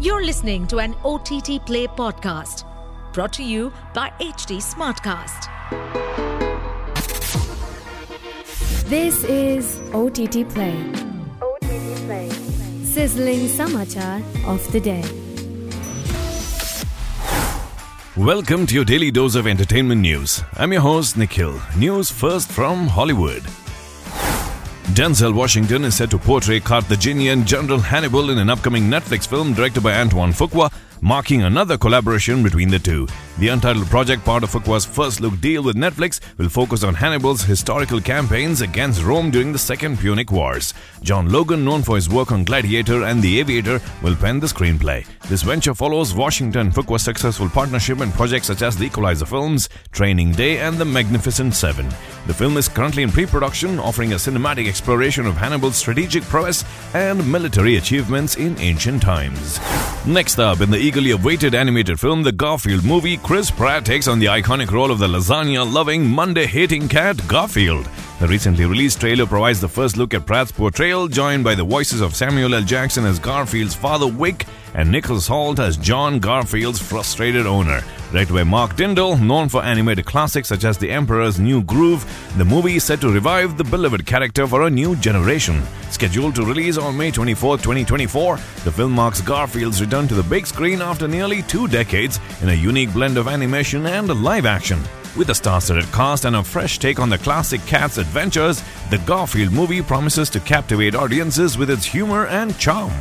You're listening to an OTT Play podcast brought to you by HT Smartcast. This is OTT Play. OTT Play. Sizzling Samachar of the day. Welcome to your daily dose of entertainment news. I'm your host, Nikhil. News first from Hollywood. Denzel Washington is set to portray Carthaginian General Hannibal in an upcoming Netflix film directed by Antoine Fuqua, marking another collaboration between the two. The untitled project, part of Fuqua's first look deal with Netflix, will focus on Hannibal's historical campaigns against Rome during the Second Punic Wars. John Logan, known for his work on Gladiator and The Aviator, will pen the screenplay. This venture follows Washington Fuqua's successful partnership in projects such as The Equalizer Films, Training Day, and The Magnificent Seven. The film is currently in pre production, offering a cinematic exploration of Hannibal's strategic prowess and military achievements in ancient times. Next up, in the eagerly awaited animated film The Garfield Movie, Chris Pratt takes on the iconic role of the lasagna loving, Monday hating cat Garfield. The recently released trailer provides the first look at Pratt's portrayal, joined by the voices of Samuel L. Jackson as Garfield's father Vic and Nicholas Hoult as Jon Garfield's frustrated owner. Directed by Mark Dindal, known for animated classics such as The Emperor's New Groove, the movie is set to revive the beloved character for a new generation. Scheduled to release on May 24, 2024, the film marks Garfield's return to the big screen after nearly two decades in a unique blend of animation and live action. With a star-studded cast and a fresh take on the classic Cat's adventures, the Garfield movie promises to captivate audiences with its humor and charm.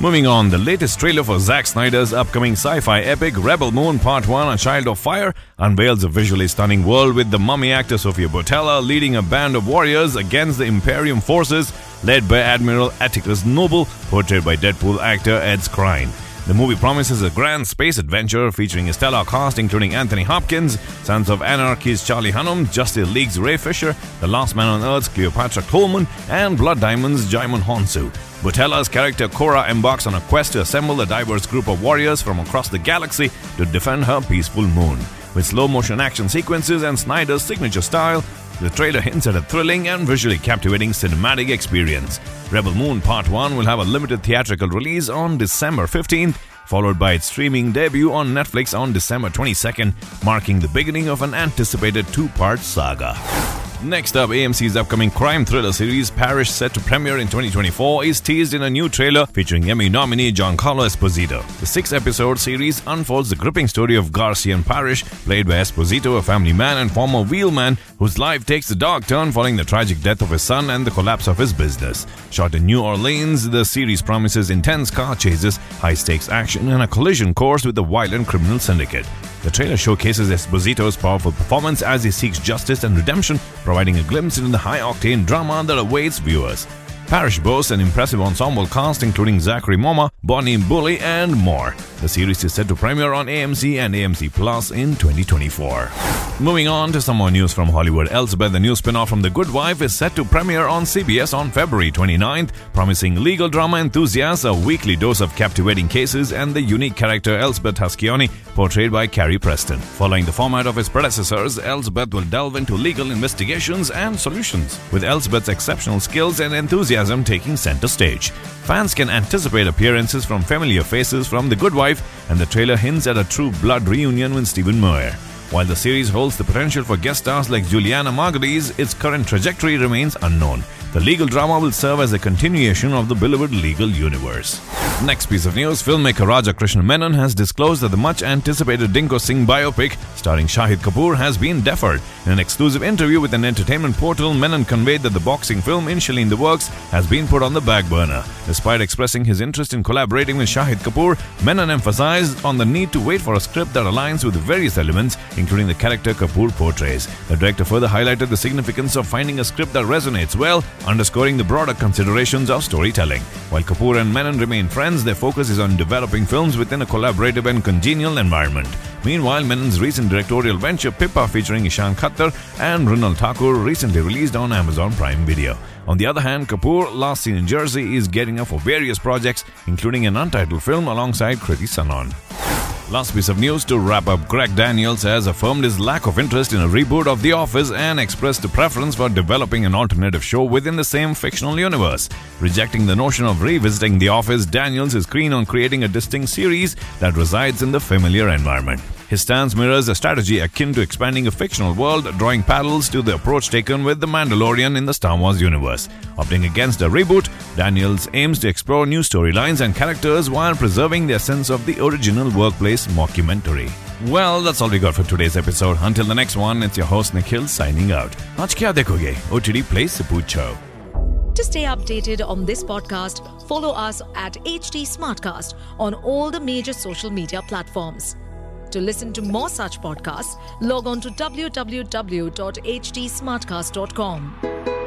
Moving on, the latest trailer for Zack Snyder's upcoming sci-fi epic Rebel Moon Part 1 A Child of Fire unveils a visually stunning world with the mummy actor Sofia Boutella leading a band of warriors against the Imperium forces led by Admiral Atticus Noble, portrayed by Deadpool actor Ed Skrein. The movie promises a grand space adventure featuring a stellar cast including Anthony Hopkins, Sons of Anarchy's Charlie Hunnam, Justice League's Ray Fisher, The Last Man on Earth's Cleopatra Coleman, and Blood Diamond's Djimon Hounsou. Boutella's character Cora embarks on a quest to assemble a diverse group of warriors from across the galaxy to defend her peaceful moon. With slow motion action sequences and Snyder's signature style, the trailer hints at a thrilling and visually captivating cinematic experience. Rebel Moon Part 1 will have a limited theatrical release on December 15th, followed by its streaming debut on Netflix on December 22nd, marking the beginning of an anticipated two part saga. Next up, AMC's upcoming crime thriller series, Parish, set to premiere in 2024, is teased in a new trailer featuring Emmy nominee Giancarlo Esposito. The six episode series unfolds the gripping story of Gracián Parish, played by Esposito, a family man and former wheelman whose life takes a dark turn following the tragic death of his son and the collapse of his business. Shot in New Orleans, the series promises intense car chases, high stakes action, and a collision course with the violent criminal syndicate. The trailer showcases Esposito's powerful performance as he seeks justice and redemption, providing a glimpse into the high octane drama that awaits viewers. Parish boasts an impressive ensemble cast including Zackary Momoh, Bonnie Mbuli, and more. The series is set to premiere on AMC and AMC Plus in 2024. Moving on to some more news from Hollywood. Elsbeth, the new spin-off from The Good Wife, is set to premiere on CBS on February 29th, promising legal drama enthusiasts a weekly dose of captivating cases and the unique character Elsbeth Tascioni, portrayed by Carrie Preston. Following the format of his predecessors, Elsbeth will delve into legal investigations and solutions, with Elsbeth's exceptional skills and enthusiasm taking center stage. Fans can anticipate appearances from familiar faces from The Good Wife, and the trailer hints at a true blood reunion with Stephen Moyer. While the series holds the potential for guest stars like Julianna Margulies, its current trajectory remains unknown. The legal drama will serve as a continuation of the beloved legal universe. Next piece of news filmmaker Raja Krishna Menon has disclosed that the much anticipated Dingko Singh biopic starring Shahid Kapoor has been deferred. In an exclusive interview with an entertainment portal, Menon conveyed that the boxing film initially in the works has been put on the back burner. Despite expressing his interest in collaborating with Shahid Kapoor, Menon emphasized on the need to wait for a script that aligns with various elements, including the character Kapoor portrays. The director further highlighted the significance of finding a script that resonates well, underscoring the broader considerations of storytelling. While Kapoor and Menon remain friends, their focus is on developing films within a collaborative and congenial environment. Meanwhile, Menon's recent directorial venture Pippa featuring Ishaan Khatter and Mrunal Thakur recently released on Amazon Prime Video. On the other hand, Kapoor, last seen in Jersey, is getting up for various projects, including an untitled film alongside Kriti Sanon. Last piece of news to wrap up Greg Daniels has affirmed his lack of interest in a reboot of The Office and expressed a preference for developing an alternative show within the same fictional universe. Rejecting the notion of revisiting The Office, Daniels is keen on creating a distinct series that resides in the familiar environment. His stance mirrors a strategy akin to expanding a fictional world, drawing parallels to the approach taken with The Mandalorian in the Star Wars universe. Opting against a reboot, Daniels aims to explore new storylines and characters while preserving the essence of the original workplace mockumentary. Well, that's all we got for today's episode. Until the next one, it's your host Nikhil signing out. Aaj kya dekhoge? OTT Play se. To stay updated on this podcast, follow us at HT Smartcast on all the major social media platforms. To listen to more such podcasts, log on to www.htsmartcast.com.